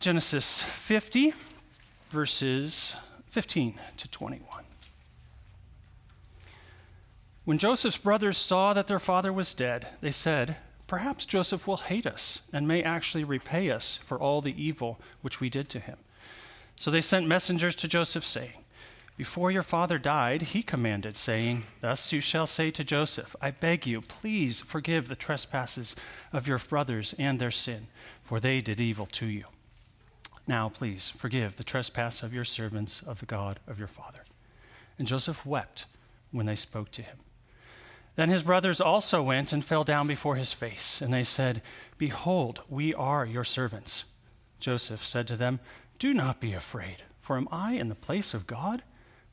Genesis 50, verses 15 to 21. When Joseph's brothers saw that their father was dead, they said, Perhaps Joseph will hate us and may actually repay us for all the evil which we did to him. So they sent messengers to Joseph, saying, Before your father died, he commanded, saying, Thus you shall say to Joseph, I beg you, please forgive the trespasses of your brothers and their sin, for they did evil to you. Now, please, forgive the trespass of your servants of the God of your father. And Joseph wept when they spoke to him. Then his brothers also went and fell down before his face, and they said, Behold, we are your servants. Joseph said to them, Do not be afraid, for am I in the place of God?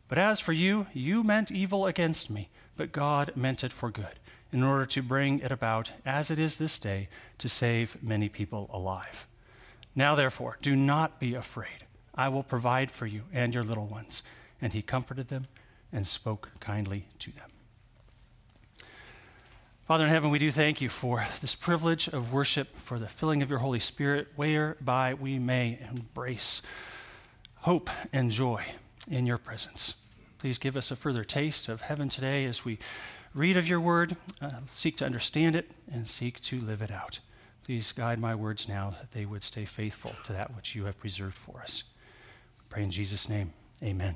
But as for you, you meant evil against me, but God meant it for good, in order to bring it about, as it is this day, to save many people alive. Now, therefore, do not be afraid. I will provide for you and your little ones. And he comforted them and spoke kindly to them. Father in heaven, we do thank you for this privilege of worship, for the filling of your Holy Spirit, whereby we may embrace hope and joy in your presence. Please give us a further taste of heaven today as we read of your word, uh, seek to understand it, and seek to live it out. Please guide my words now that they would stay faithful to that which you have preserved for us. We pray in Jesus' name. Amen.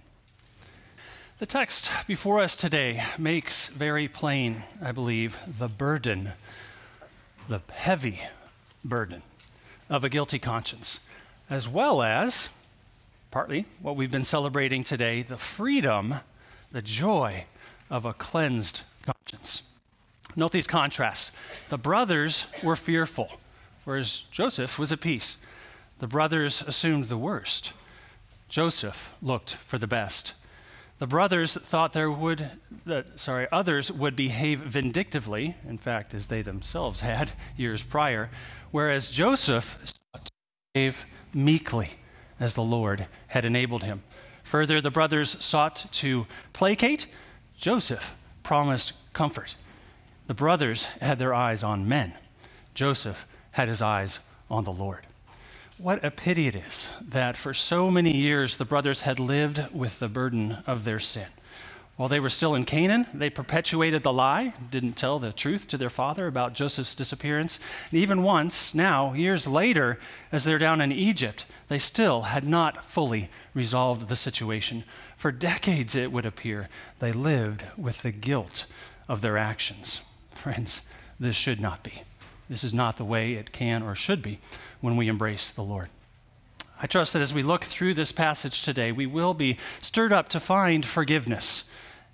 The text before us today makes very plain, I believe, the burden, the heavy burden of a guilty conscience, as well as, partly, what we've been celebrating today, the freedom, the joy of a cleansed conscience. Note these contrasts. The brothers were fearful, whereas Joseph was at peace. The brothers assumed the worst. Joseph looked for the best. The brothers thought there would, that, sorry, others would behave vindictively, in fact, as they themselves had years prior, whereas Joseph behaved meekly, as the Lord had enabled him. Further, the brothers sought to placate. Joseph promised comfort. The brothers had their eyes on men. Joseph had his eyes on the Lord. What a pity it is that for so many years the brothers had lived with the burden of their sin. While they were still in Canaan, they perpetuated the lie, didn't tell the truth to their father about Joseph's disappearance. And even once, now, years later, as they're down in Egypt, they still had not fully resolved the situation. For decades, it would appear, they lived with the guilt of their actions. Friends, this should not be. This is not the way it can or should be when we embrace the Lord. I trust that as we look through this passage today, we will be stirred up to find forgiveness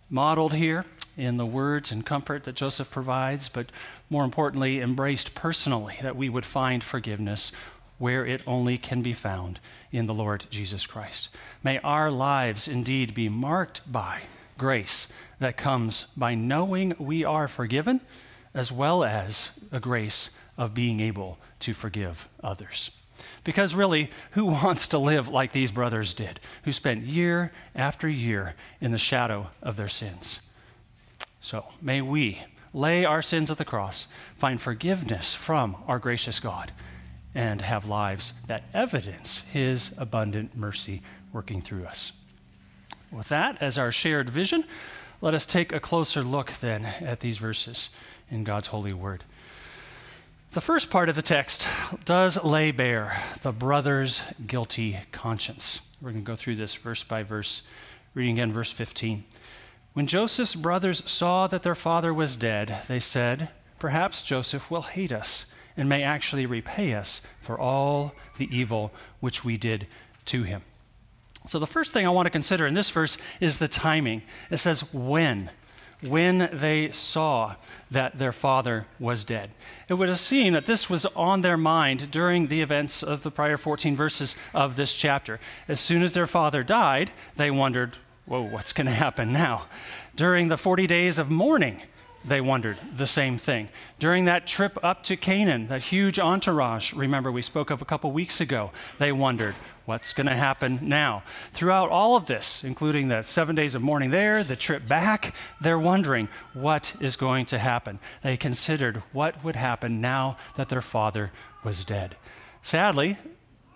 modeled here in the words and comfort that Joseph provides, but more importantly, embraced personally, that we would find forgiveness where it only can be found in the Lord Jesus Christ. May our lives indeed be marked by grace that comes by knowing we are forgiven, as well as a grace of being able to forgive others. Because really, who wants to live like these brothers did, who spent year after year in the shadow of their sins? So may we lay our sins at the cross, find forgiveness from our gracious God, and have lives that evidence His abundant mercy working through us. With that as our shared vision, let us take a closer look then at these verses in God's holy word. The first part of the text does lay bare the brother's guilty conscience. We're going to go through this verse by verse, reading again verse 15. When Joseph's brothers saw that their father was dead, they said, Perhaps Joseph will hate us and may actually repay us for all the evil which we did to him. So, the first thing I want to consider in this verse is the timing. It says, when. When they saw that their father was dead. It would have seemed that this was on their mind during the events of the prior 14 verses of this chapter. As soon as their father died, they wondered, whoa, what's going to happen now? During the 40 days of mourning, they wondered the same thing. During that trip up to Canaan, that huge entourage, remember we spoke of a couple weeks ago, they wondered, what's going to happen now? Throughout all of this, including the seven days of mourning there, the trip back, they're wondering what is going to happen. They considered what would happen now that their father was dead. Sadly,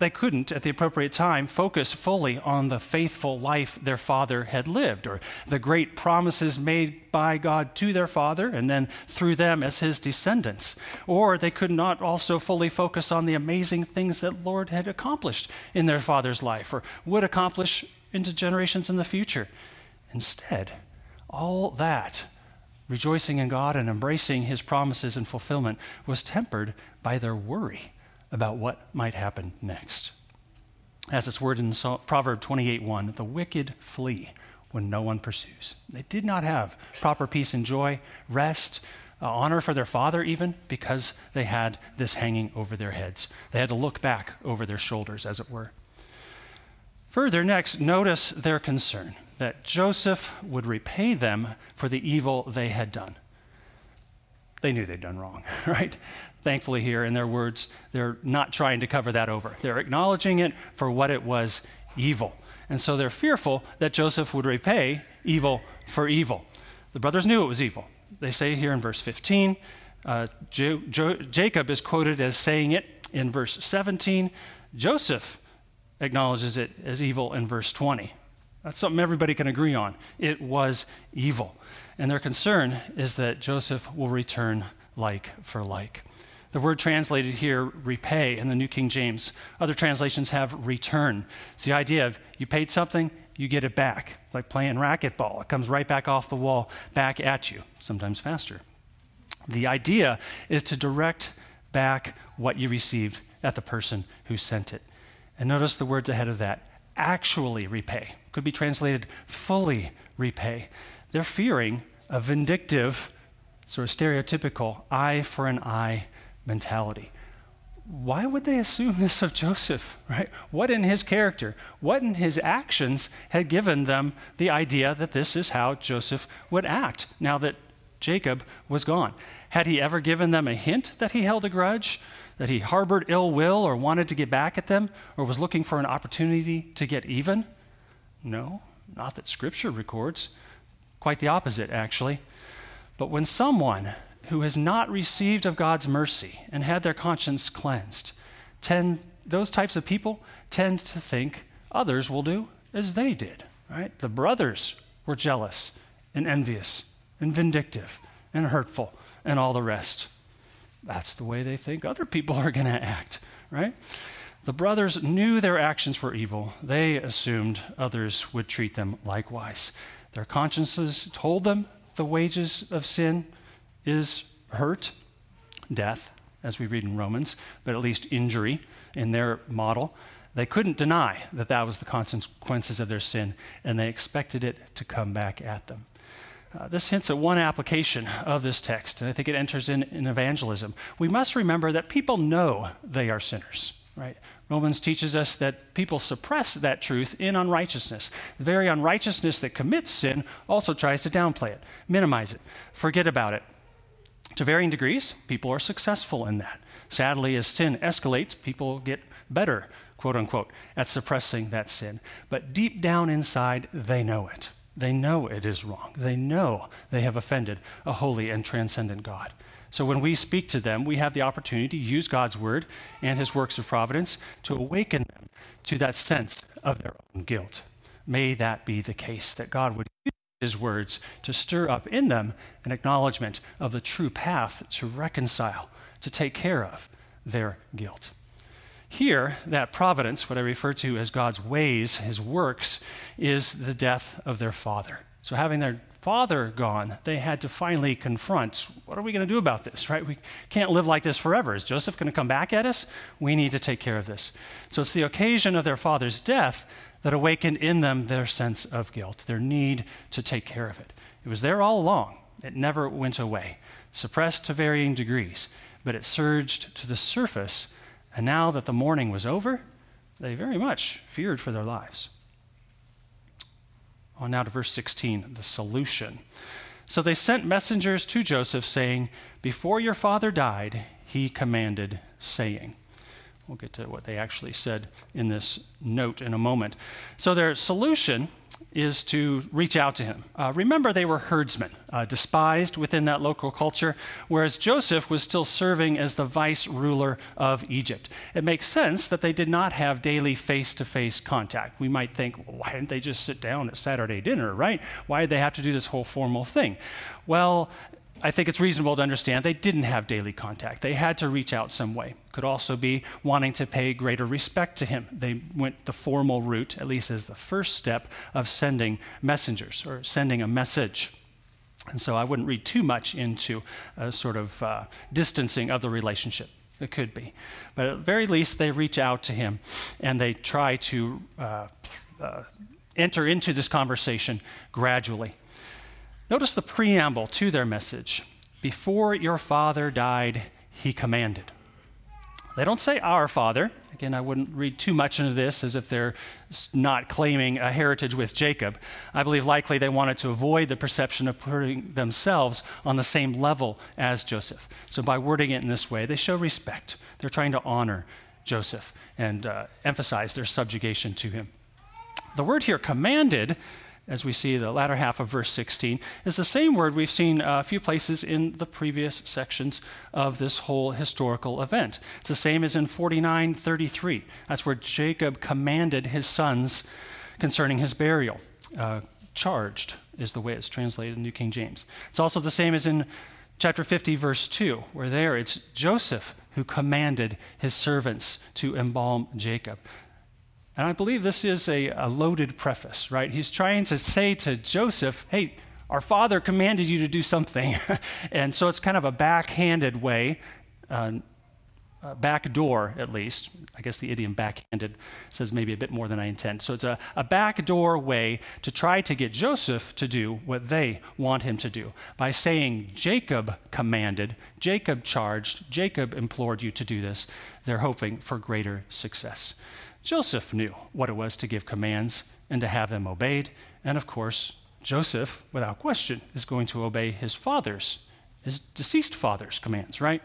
they couldn't, at the appropriate time, focus fully on the faithful life their father had lived, or the great promises made by God to their father, and then through them as his descendants. Or they could not also fully focus on the amazing things that Lord had accomplished in their father's life, or would accomplish into generations in the future. Instead, all that, rejoicing in God and embracing his promises and fulfillment, was tempered by their worry about what might happen next. As it's worded in Proverb 28:1, the wicked flee when no one pursues. They did not have proper peace and joy, rest, uh, honor for their father, even because they had this hanging over their heads. They had to look back over their shoulders, as it were. Further, next, notice their concern that Joseph would repay them for the evil they had done. They knew they'd done wrong, right? Thankfully, here in their words, they're not trying to cover that over. They're acknowledging it for what it was evil. And so they're fearful that Joseph would repay evil for evil. The brothers knew it was evil. They say here in verse 15, uh, jo- Jacob is quoted as saying it in verse 17. Joseph acknowledges it as evil in verse 20. That's something everybody can agree on. It was evil. And their concern is that Joseph will return like for like. The word translated here, repay, in the New King James. Other translations have return. It's the idea of you paid something, you get it back. Like playing racquetball, it comes right back off the wall, back at you, sometimes faster. The idea is to direct back what you received at the person who sent it. And notice the words ahead of that actually repay. Could be translated fully repay. They're fearing a vindictive, sort of stereotypical eye for an eye mentality. Why would they assume this of Joseph, right? What in his character, what in his actions had given them the idea that this is how Joseph would act now that Jacob was gone? Had he ever given them a hint that he held a grudge, that he harbored ill will or wanted to get back at them, or was looking for an opportunity to get even? No, not that Scripture records. Quite the opposite, actually. But when someone who has not received of God's mercy and had their conscience cleansed, tend, those types of people tend to think others will do as they did, right? The brothers were jealous and envious and vindictive and hurtful and all the rest. That's the way they think other people are going to act, right? The brothers knew their actions were evil. They assumed others would treat them likewise. Their consciences told them the wages of sin is hurt, death, as we read in Romans, but at least injury in their model. They couldn't deny that that was the consequences of their sin, and they expected it to come back at them. Uh, this hints at one application of this text, and I think it enters in, in evangelism. We must remember that people know they are sinners, right? Romans teaches us that people suppress that truth in unrighteousness. The very unrighteousness that commits sin also tries to downplay it, minimize it, forget about it, to varying degrees, people are successful in that. Sadly, as sin escalates, people get better, quote unquote, at suppressing that sin. But deep down inside, they know it. They know it is wrong. They know they have offended a holy and transcendent God. So when we speak to them, we have the opportunity to use God's word and his works of providence to awaken them to that sense of their own guilt. May that be the case, that God would use his words to stir up in them an acknowledgement of the true path to reconcile, to take care of their guilt. Here, that providence, what I refer to as God's ways, his works, is the death of their father. So, having their father gone, they had to finally confront what are we going to do about this, right? We can't live like this forever. Is Joseph going to come back at us? We need to take care of this. So, it's the occasion of their father's death that awakened in them their sense of guilt, their need to take care of it. It was there all along, it never went away, suppressed to varying degrees, but it surged to the surface, and now that the mourning was over, they very much feared for their lives. On now to verse 16, the solution. So they sent messengers to Joseph saying, Before your father died, he commanded, saying, We'll get to what they actually said in this note in a moment. So, their solution is to reach out to him. Uh, remember, they were herdsmen, uh, despised within that local culture, whereas Joseph was still serving as the vice ruler of Egypt. It makes sense that they did not have daily face to face contact. We might think, well, why didn't they just sit down at Saturday dinner, right? Why did they have to do this whole formal thing? Well, I think it's reasonable to understand they didn't have daily contact. They had to reach out some way. Could also be wanting to pay greater respect to him. They went the formal route, at least as the first step, of sending messengers or sending a message. And so I wouldn't read too much into a sort of uh, distancing of the relationship. It could be. But at very least, they reach out to him and they try to uh, uh, enter into this conversation gradually. Notice the preamble to their message. Before your father died, he commanded. They don't say our father. Again, I wouldn't read too much into this as if they're not claiming a heritage with Jacob. I believe likely they wanted to avoid the perception of putting themselves on the same level as Joseph. So by wording it in this way, they show respect. They're trying to honor Joseph and uh, emphasize their subjugation to him. The word here, commanded, as we see the latter half of verse 16, is the same word we've seen a few places in the previous sections of this whole historical event. It's the same as in 49:33. That's where Jacob commanded his sons concerning his burial. Uh, charged is the way it's translated in New King James. It's also the same as in chapter 50, verse 2, where there it's Joseph who commanded his servants to embalm Jacob. And I believe this is a, a, loaded preface, right? He's trying to say to Joseph, hey, our father commanded you to do something. and so it's kind of a backhanded way, uh, back door at least. I guess the idiom backhanded says maybe a bit more than I intend. So it's a, a backdoor way to try to get Joseph to do what they want him to do by saying, Jacob commanded, Jacob charged, Jacob implored you to do this. They're hoping for greater success. Joseph knew what it was to give commands and to have them obeyed. And of course, Joseph, without question, is going to obey his father's, his deceased father's commands, right?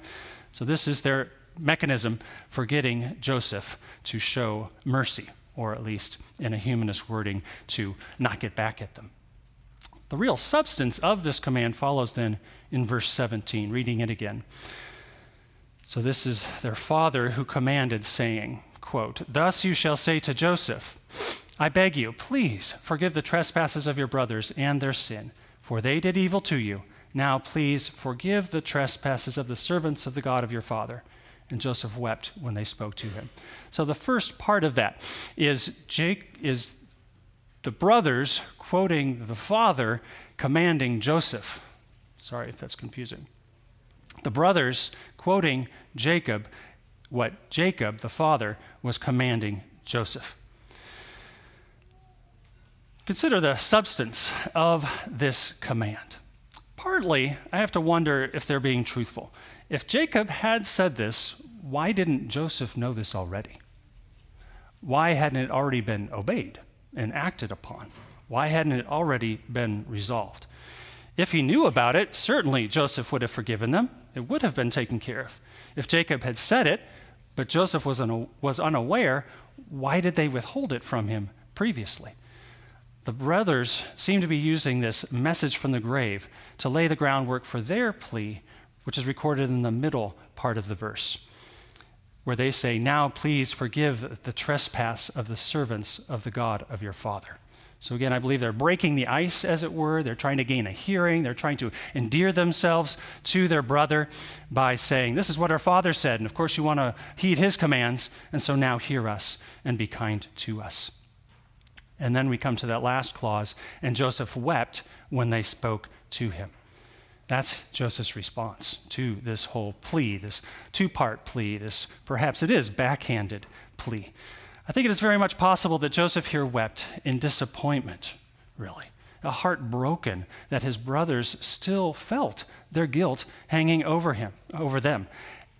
So this is their mechanism for getting Joseph to show mercy, or at least in a humanist wording, to not get back at them. The real substance of this command follows then in verse 17, reading it again. So this is their father who commanded, saying, quote, Thus you shall say to Joseph, I beg you, please forgive the trespasses of your brothers and their sin, for they did evil to you. Now please forgive the trespasses of the servants of the God of your father. And Joseph wept when they spoke to him. So the first part of that is Jake is the brothers quoting the father commanding Joseph. Sorry if that's confusing. The brothers quoting Jacob what Jacob, the father, was commanding Joseph. Consider the substance of this command. Partly, I have to wonder if they're being truthful. If Jacob had said this, why didn't Joseph know this already? Why hadn't it already been obeyed and acted upon? Why hadn't it already been resolved? If he knew about it, certainly Joseph would have forgiven them. It would have been taken care of. If Jacob had said it, but Joseph was, un- was unaware, why did they withhold it from him previously? The brothers seem to be using this message from the grave to lay the groundwork for their plea, which is recorded in the middle part of the verse, where they say, Now please forgive the trespass of the servants of the God of your father. So, again, I believe they're breaking the ice, as it were. They're trying to gain a hearing. They're trying to endear themselves to their brother by saying, This is what our father said. And of course, you want to heed his commands. And so now hear us and be kind to us. And then we come to that last clause, and Joseph wept when they spoke to him. That's Joseph's response to this whole plea, this two part plea, this perhaps it is backhanded plea. I think it is very much possible that Joseph here wept in disappointment, really, a heart broken that his brothers still felt their guilt hanging over him, over them.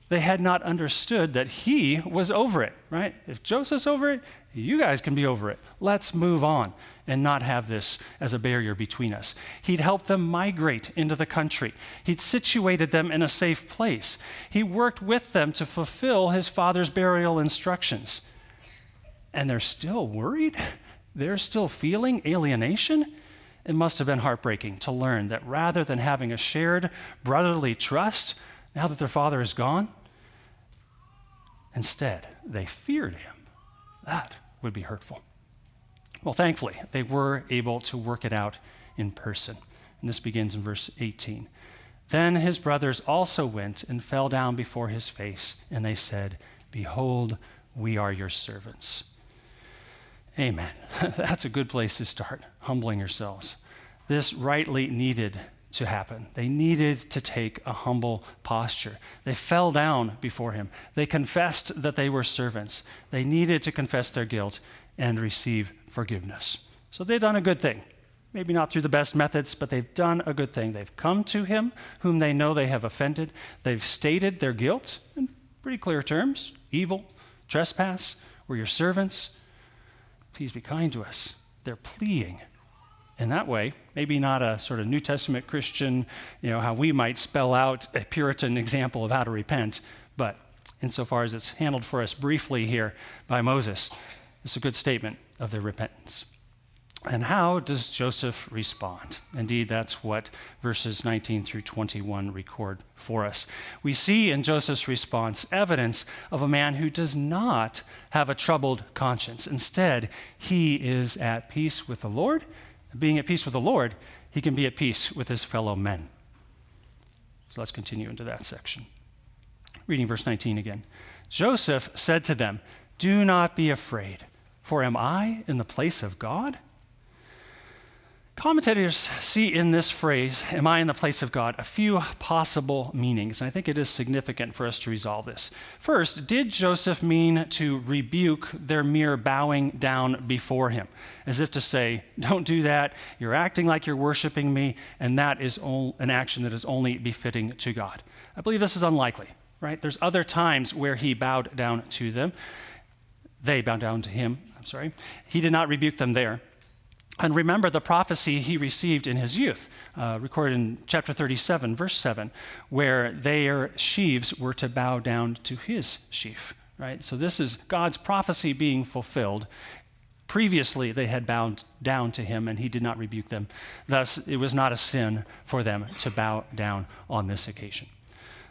They had not understood that he was over it, right? If Joseph's over it, you guys can be over it. Let's move on and not have this as a barrier between us. He'd helped them migrate into the country, he'd situated them in a safe place. He worked with them to fulfill his father's burial instructions. And they're still worried? They're still feeling alienation? It must have been heartbreaking to learn that rather than having a shared brotherly trust, now that their father is gone, instead they feared him. That would be hurtful. Well, thankfully, they were able to work it out in person. And this begins in verse 18. Then his brothers also went and fell down before his face, and they said, Behold, we are your servants. Amen. That's a good place to start, humbling yourselves. This rightly needed to happen. They needed to take a humble posture. They fell down before him. They confessed that they were servants. They needed to confess their guilt and receive forgiveness. So they've done a good thing. Maybe not through the best methods, but they've done a good thing. They've come to him whom they know they have offended. They've stated their guilt in pretty clear terms evil, trespass, we're your servants. Please be kind to us. They're pleading in that way. Maybe not a sort of New Testament Christian, you know, how we might spell out a Puritan example of how to repent, but insofar as it's handled for us briefly here by Moses, it's a good statement of their repentance. And how does Joseph respond? Indeed, that's what verses 19 through 21 record for us. We see in Joseph's response evidence of a man who does not have a troubled conscience. Instead, he is at peace with the Lord being at peace with the Lord, he can be at peace with his fellow men. So let's continue into that section. Reading verse 19 again. Joseph said to them, Do not be afraid, for am I in the place of God? Commentators see in this phrase, Am I in the place of God, a few possible meanings. And I think it is significant for us to resolve this. First, did Joseph mean to rebuke their mere bowing down before him? As if to say, Don't do that. You're acting like you're worshiping me, and that is an action that is only befitting to God. I believe this is unlikely, right? There's other times where he bowed down to them. They bowed down to him, I'm sorry. He did not rebuke them there. And remember the prophecy he received in his youth, uh, recorded in chapter 37, verse 7, where their sheaves were to bow down to his sheaf, right? So this is God's prophecy being fulfilled. Previously, they had bowed down to him, and he did not rebuke them. Thus, it was not a sin for them to bow down on this occasion.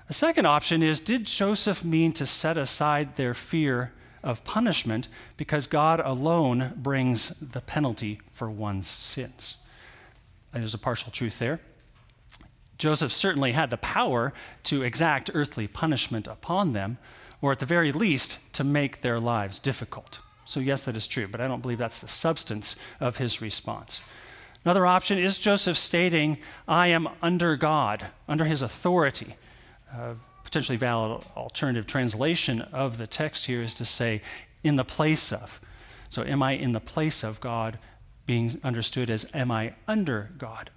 A second option is Did Joseph mean to set aside their fear of punishment because God alone brings the penalty for one's sins. And there's a partial truth there. Joseph certainly had the power to exact earthly punishment upon them, or at the very least, to make their lives difficult. So, yes, that is true, but I don't believe that's the substance of his response. Another option is Joseph stating, I am under God, under his authority. Uh, potentially valid alternative translation of the text here is to say, in the place of. So, am I in the place of God being understood as, am I under God?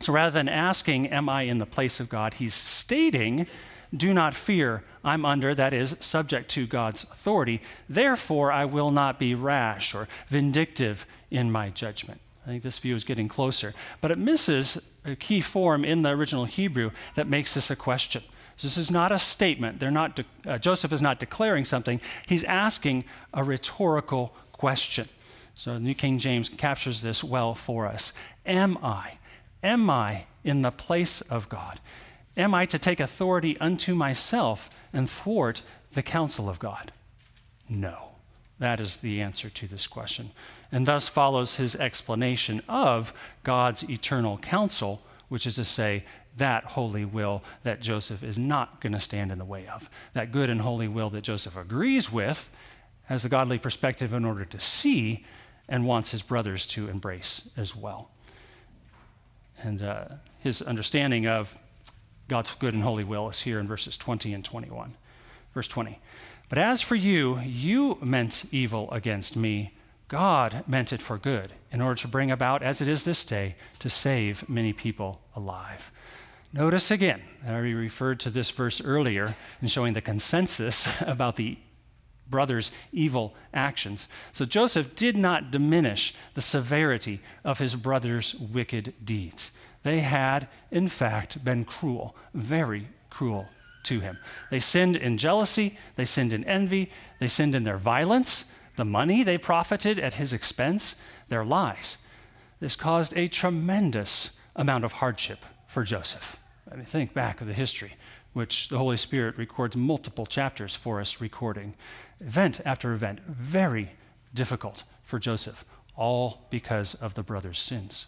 So, rather than asking, am I in the place of God, he's stating, do not fear, I'm under, that is, subject to God's authority. Therefore, I will not be rash or vindictive in my judgment. I think this view is getting closer. But it misses a key form in the original Hebrew that makes this a question. This is not a statement. They're not de- uh, Joseph is not declaring something. He's asking a rhetorical question. So New King James captures this well for us. Am I? Am I in the place of God? Am I to take authority unto myself and thwart the counsel of God? No. That is the answer to this question. And thus follows his explanation of God's eternal counsel, which is to say, that holy will that Joseph is not going to stand in the way of. That good and holy will that Joseph agrees with, has a godly perspective in order to see, and wants his brothers to embrace as well. And uh, his understanding of God's good and holy will is here in verses 20 and 21. Verse 20. But as for you, you meant evil against me. God meant it for good, in order to bring about, as it is this day, to save many people alive. Notice again, I already referred to this verse earlier in showing the consensus about the brothers' evil actions. So Joseph did not diminish the severity of his brothers' wicked deeds. They had, in fact, been cruel, very cruel to him. They sinned in jealousy, they sinned in envy, they sinned in their violence, the money they profited at his expense, their lies. This caused a tremendous amount of hardship for Joseph. I mean, think back of the history, which the Holy Spirit records multiple chapters for us recording event after event, very difficult for Joseph, all because of the brothers' sins.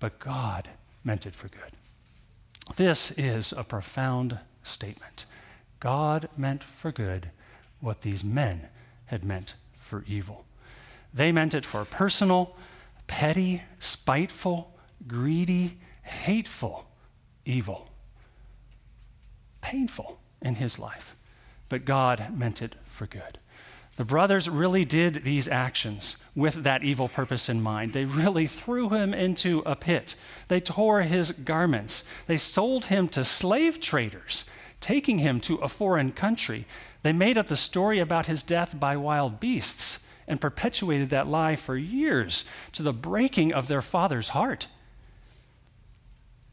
But God meant it for good. This is a profound statement. God meant for good what these men had meant for evil. They meant it for personal, petty, spiteful, greedy, hateful evil. Painful in his life. But God meant it for good. The brothers really did these actions with that evil purpose in mind. They really threw him into a pit. They tore his garments. They sold him to slave traders, taking him to a foreign country. They made up the story about his death by wild beasts and perpetuated that lie for years to the breaking of their father's heart.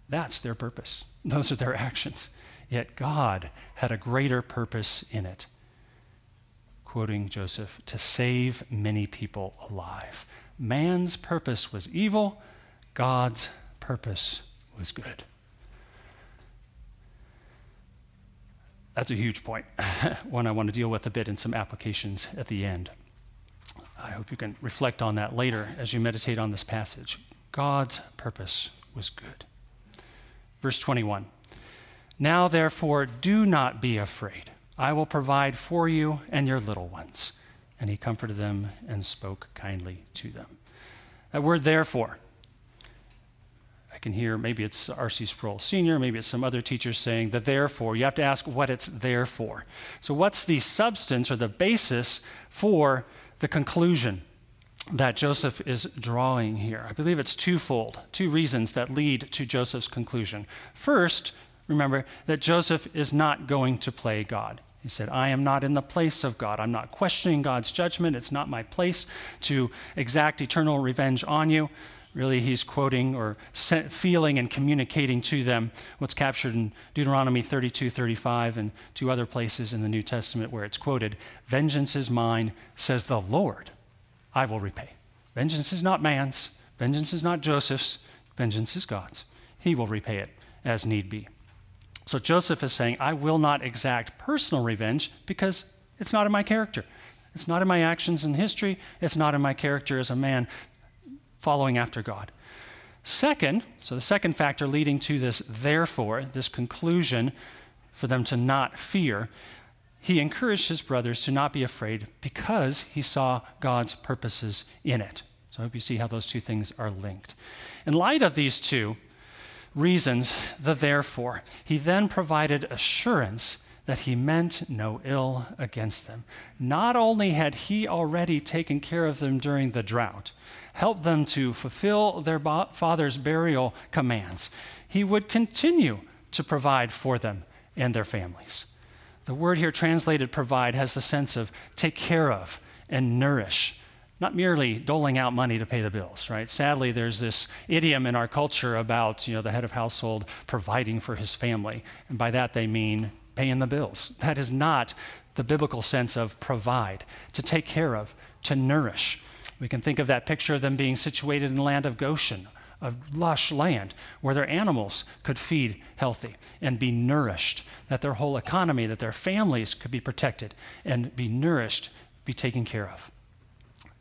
That's their purpose. Those are their actions. Yet God had a greater purpose in it quoting Joseph, to save many people alive. Man's purpose was evil, God's purpose was good. That's a huge point. one I want to deal with a bit in some applications at the end. I hope you can reflect on that later as you meditate on this passage. God's purpose was good. Verse 21 Now, therefore, do not be afraid. I will provide for you and your little ones. And he comforted them and spoke kindly to them. That word, therefore, I can hear maybe it's R.C. Sproul Sr., maybe it's some other teacher saying the therefore. You have to ask what it's there for. So, what's the substance or the basis for the conclusion that Joseph is drawing here? I believe it's twofold, two reasons that lead to Joseph's conclusion. First, remember that Joseph is not going to play God. He said, I am not in the place of God. I'm not questioning God's judgment. It's not my place to exact eternal revenge on you. Really, he's quoting or feeling and communicating to them what's captured in Deuteronomy 32 35 and two other places in the New Testament where it's quoted Vengeance is mine, says the Lord, I will repay. Vengeance is not man's, vengeance is not Joseph's, vengeance is God's. He will repay it as need be. So Joseph is saying, I will not exact personal revenge because it's not in my character. It's not in my actions in history. It's not in my character as a man following after God. Second, so the second factor leading to this, therefore, this conclusion for them to not fear, he encouraged his brothers to not be afraid because he saw God's purposes in it. So I hope you see how those two things are linked. In light of these two, reasons the therefore. He then provided assurance that he meant no ill against them. Not only had he already taken care of them during the drought, helped them to fulfill their father's burial commands, he would continue to provide for them and their families. The word here translated provide has the sense of take care of and nourish not merely doling out money to pay the bills, right? Sadly, there's this idiom in our culture about, you know, the head of household providing for his family. And by that they mean paying the bills. That is not the biblical sense of provide, to take care of, to nourish. We can think of that picture of them being situated in the land of Goshen, a lush land where their animals could feed healthy and be nourished, that their whole economy, that their families could be protected and be nourished, be taken care of.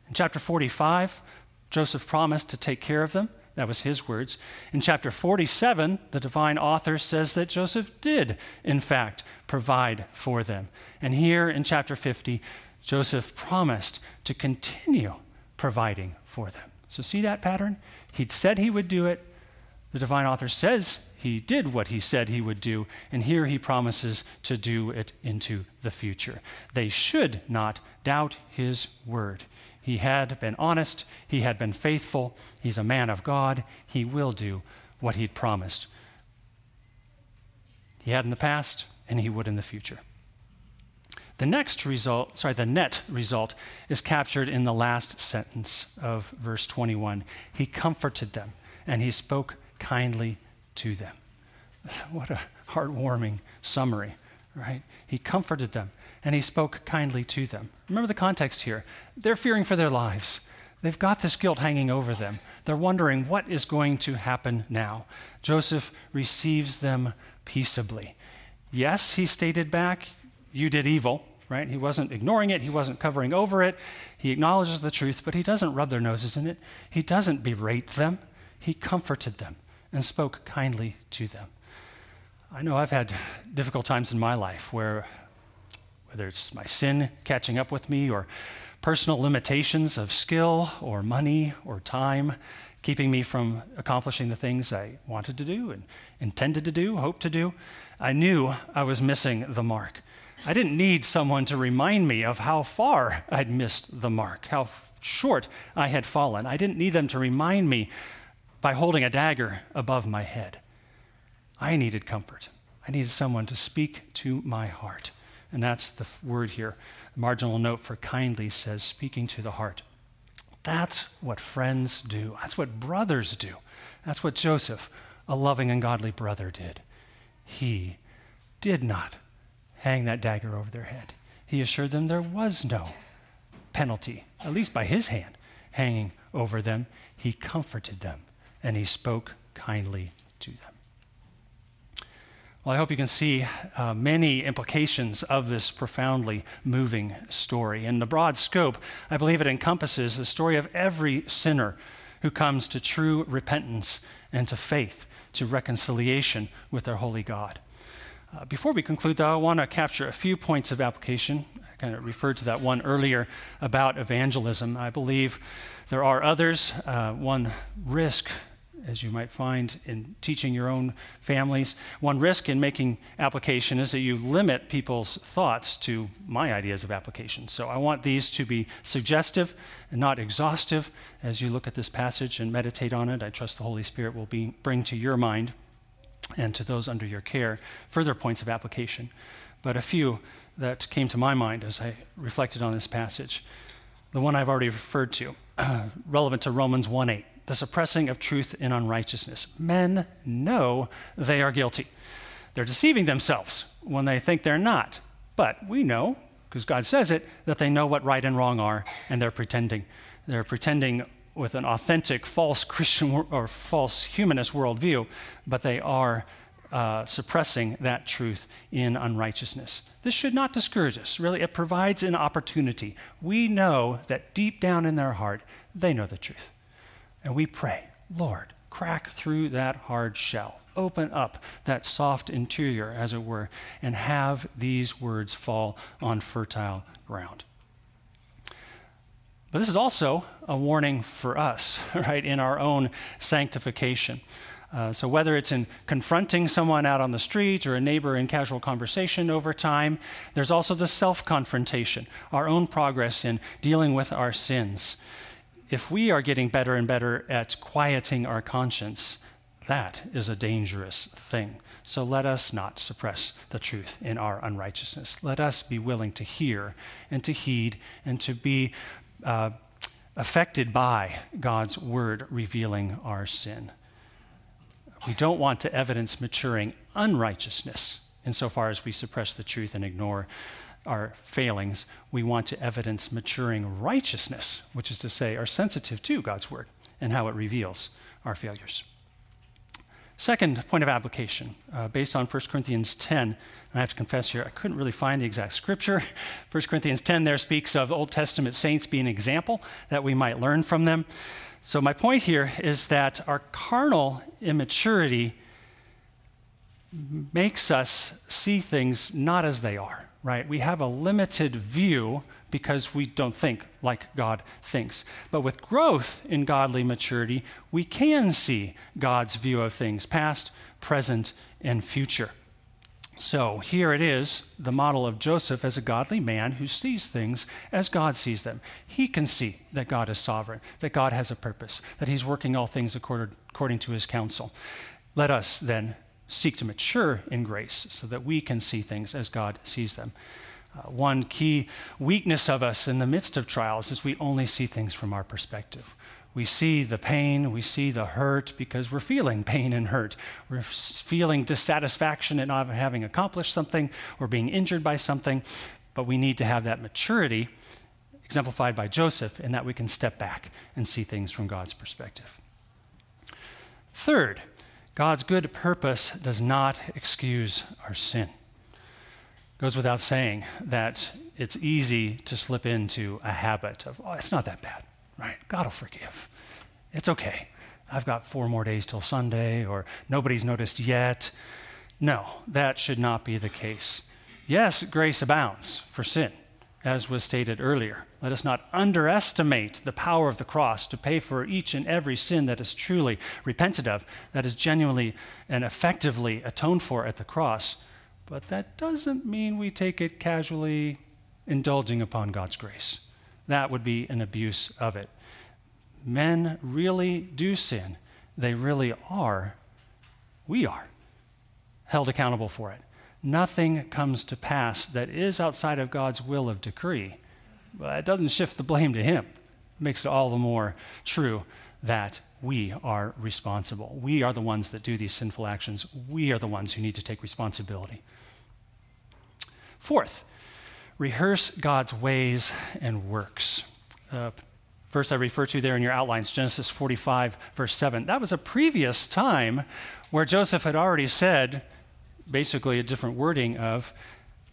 In chapter 45, Joseph promised to take care of them. That was his words. In chapter 47, the divine author says that Joseph did, in fact, provide for them. And here in chapter 50, Joseph promised to continue providing for them. So, see that pattern? He'd said he would do it. The divine author says he did what he said he would do, and here he promises to do it into the future. They should not doubt his word. He had been honest, he had been faithful, he's a man of God, he will do what he'd promised. He had in the past, and he would in the future. The next result, sorry, the net result is captured in the last sentence of verse 21. He comforted them and he spoke kindly to them. What a heartwarming summary, right? He comforted them and he spoke kindly to them. Remember the context here. They're fearing for their lives. They've got this guilt hanging over them. They're wondering what is going to happen now. Joseph receives them peaceably. Yes, he stated back, You did evil, right? He wasn't ignoring it, he wasn't covering over it. He acknowledges the truth, but he doesn't rub their noses in it. He doesn't berate them. He comforted them and spoke kindly to them. I know I've had difficult times in my life where, whether it's my sin catching up with me or personal limitations of skill or money or time, keeping me from accomplishing the things I wanted to do and intended to do, hoped to do, I knew I was missing the mark. I didn't need someone to remind me of how far I'd missed the mark, how short I had fallen. I didn't need them to remind me by holding a dagger above my head. I needed comfort. I needed someone to speak to my heart. And that's the word here. The marginal note for kindly says, speaking to the heart. That's what friends do. That's what brothers do. That's what Joseph, a loving and godly brother, did. He did not hang that dagger over their head. He assured them there was no penalty, at least by his hand, hanging over them. He comforted them and he spoke kindly to them. Well, I hope you can see uh, many implications of this profoundly moving story. In the broad scope, I believe it encompasses the story of every sinner who comes to true repentance and to faith, to reconciliation with their holy God. Uh, before we conclude, though, I want to capture a few points of application. I kind of referred to that one earlier about evangelism. I believe there are others. Uh, one risk, as you might find in teaching your own families, one risk in making application is that you limit people's thoughts to my ideas of application. So I want these to be suggestive and not exhaustive as you look at this passage and meditate on it. I trust the Holy Spirit will be, bring to your mind and to those under your care further points of application. But a few that came to my mind as I reflected on this passage. The one I've already referred to, relevant to Romans 1 8, the suppressing of truth in unrighteousness. Men know they are guilty. They're deceiving themselves when they think they're not. But we know, because God says it, that they know what right and wrong are, and they're pretending. They're pretending with an authentic false Christian or false humanist worldview, but they are uh, suppressing that truth in unrighteousness. This should not discourage us. Really, it provides an opportunity. We know that deep down in their heart, they know the truth. And we pray, Lord, crack through that hard shell. Open up that soft interior, as it were, and have these words fall on fertile ground. But this is also a warning for us, right, in our own sanctification. Uh, so, whether it's in confronting someone out on the street or a neighbor in casual conversation over time, there's also the self confrontation, our own progress in dealing with our sins. If we are getting better and better at quieting our conscience, that is a dangerous thing. So let us not suppress the truth in our unrighteousness. Let us be willing to hear and to heed and to be uh, affected by God's word revealing our sin. We don't want to evidence maturing unrighteousness insofar as we suppress the truth and ignore our failings. We want to evidence maturing righteousness, which is to say, are sensitive to God's word and how it reveals our failures. Second point of application, uh, based on 1 Corinthians 10, and I have to confess here, I couldn't really find the exact scripture. 1 Corinthians 10 there speaks of Old Testament saints being an example that we might learn from them. So, my point here is that our carnal immaturity makes us see things not as they are, right? We have a limited view because we don't think like God thinks. But with growth in godly maturity, we can see God's view of things, past, present, and future. So here it is, the model of Joseph as a godly man who sees things as God sees them. He can see that God is sovereign, that God has a purpose, that he's working all things according to his counsel. Let us then seek to mature in grace so that we can see things as God sees them. Uh, one key weakness of us in the midst of trials is we only see things from our perspective. We see the pain, we see the hurt because we're feeling pain and hurt. We're feeling dissatisfaction at not having accomplished something or being injured by something, but we need to have that maturity exemplified by Joseph in that we can step back and see things from God's perspective. Third, God's good purpose does not excuse our sin. Goes without saying that it's easy to slip into a habit of, oh, it's not that bad, right? God will forgive. It's okay. I've got four more days till Sunday, or nobody's noticed yet. No, that should not be the case. Yes, grace abounds for sin as was stated earlier. Let us not underestimate the power of the cross to pay for each and every sin that is truly repented of, that is genuinely and effectively atoned for at the cross. But that doesn't mean we take it casually, indulging upon God's grace. That would be an abuse of it. Men really do sin, they really are, we are, held accountable for it nothing comes to pass that is outside of God's will of decree. But it doesn't shift the blame to Him. It makes it all the more true that we are responsible. We are the ones that do these sinful actions. We are the ones who need to take responsibility. Fourth, rehearse God's ways and works. Uh, verse I refer to there in your outlines, Genesis 45, verse 7. That was a previous time where Joseph had already said, basically a different wording of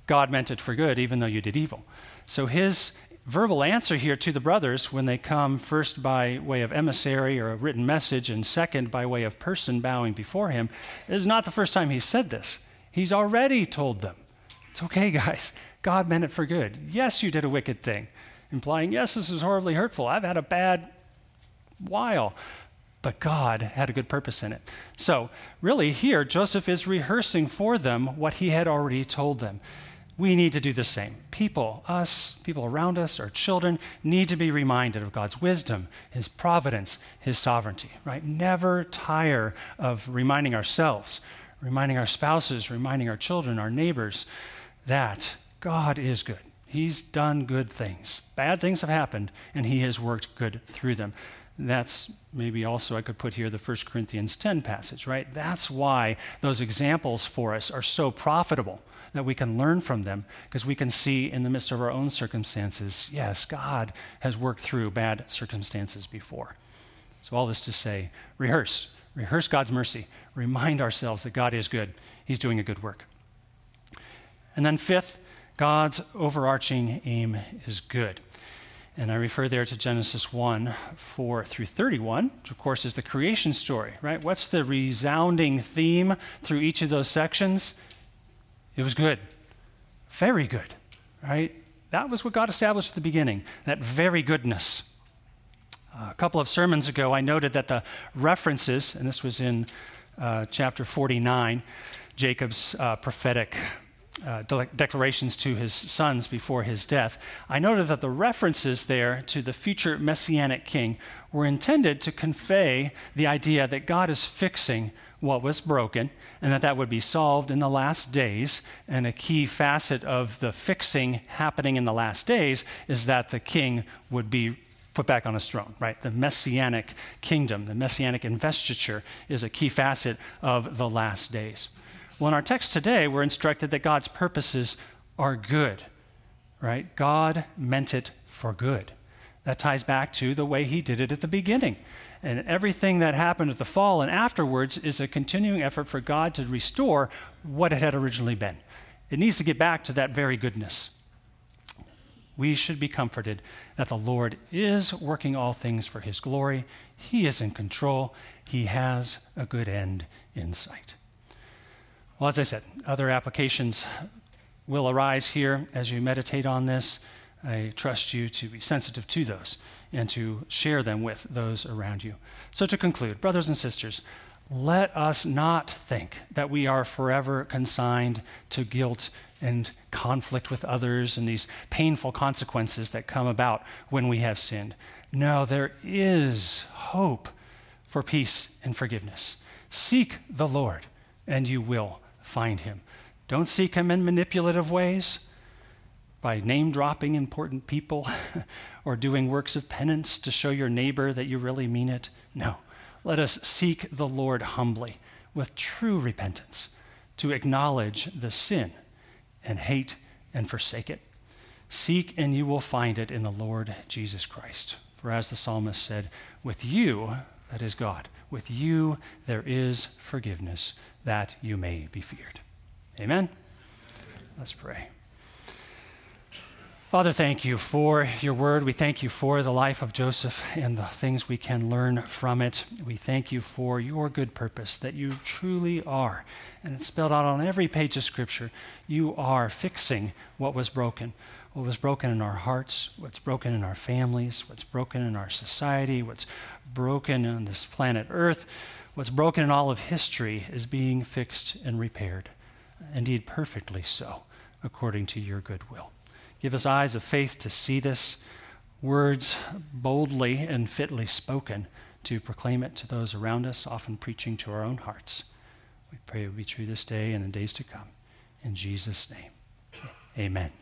God meant it for good, even though you did evil. So his verbal answer here to the brothers when they come first by way of emissary or a written message and second by way of person bowing before him is not the first time he's said this. He's already told them, It's okay, guys. God meant it for good. Yes, you did a wicked thing, implying, Yes, this is horribly hurtful. I've had a bad while but God had a good purpose in it. So, really, here, Joseph is rehearsing for them what he had already told them. We need to do the same. People, us, people around us, our children, need to be reminded of God's wisdom, His providence, His sovereignty, right? Never tire of reminding ourselves, reminding our spouses, reminding our children, our neighbors, that God is good. He's done good things. Bad things have happened, and He has worked good through them. That's maybe also I could put here the 1 Corinthians 10 passage, right? That's why those examples for us are so profitable that we can learn from them because we can see in the midst of our own circumstances, yes, God has worked through bad circumstances before. So, all this to say, rehearse. Rehearse God's mercy. Remind ourselves that God is good, He's doing a good work. And then, fifth, God's overarching aim is good. And I refer there to Genesis 1 4 through 31, which of course is the creation story, right? What's the resounding theme through each of those sections? It was good. Very good, right? That was what God established at the beginning, that very goodness. A couple of sermons ago, I noted that the references, and this was in uh, chapter 49, Jacob's uh, prophetic uh, de- declarations to his sons before his death, I noted that the references there to the future messianic king were intended to convey the idea that God is fixing what was broken and that that would be solved in the last days. And a key facet of the fixing happening in the last days is that the king would be put back on his throne, right? The messianic kingdom, the messianic investiture is a key facet of the last days. Well, in our text today, we're instructed that God's purposes are good, right? God meant it for good. That ties back to the way He did it at the beginning. And everything that happened at the fall and afterwards is a continuing effort for God to restore what it had originally been. It needs to get back to that very goodness. We should be comforted that the Lord is working all things for His glory. He is in control. He has a good end in sight. Well, as I said, other applications will arise here as you meditate on this. I trust you to be sensitive to those and to share them with those around you. So, to conclude, brothers and sisters, let us not think that we are forever consigned to guilt and conflict with others and these painful consequences that come about when we have sinned. No, there is hope for peace and forgiveness. Seek the Lord and you will find him. Don't seek him in manipulative ways by name dropping important people or doing works of penance to show your neighbor that you really mean it. No. Let us seek the Lord humbly with true repentance to acknowledge the sin and hate and forsake it. Seek and you will find it in the Lord Jesus Christ. For as the psalmist said, with you, that is God, with you there is forgiveness that you may be feared. Amen? Let's pray. Father, thank you for your word. We thank you for the life of Joseph and the things we can learn from it. We thank you for your good purpose that you truly are. And it's spelled out on every page of Scripture. You are fixing what was broken. What was broken in our hearts, what's broken in our families, what's broken in our society, what's broken on this planet Earth, what's broken in all of history is being fixed and repaired. Indeed, perfectly so, according to your good will. Give us eyes of faith to see this, words boldly and fitly spoken to proclaim it to those around us, often preaching to our own hearts. We pray it will be true this day and in days to come. In Jesus' name, amen.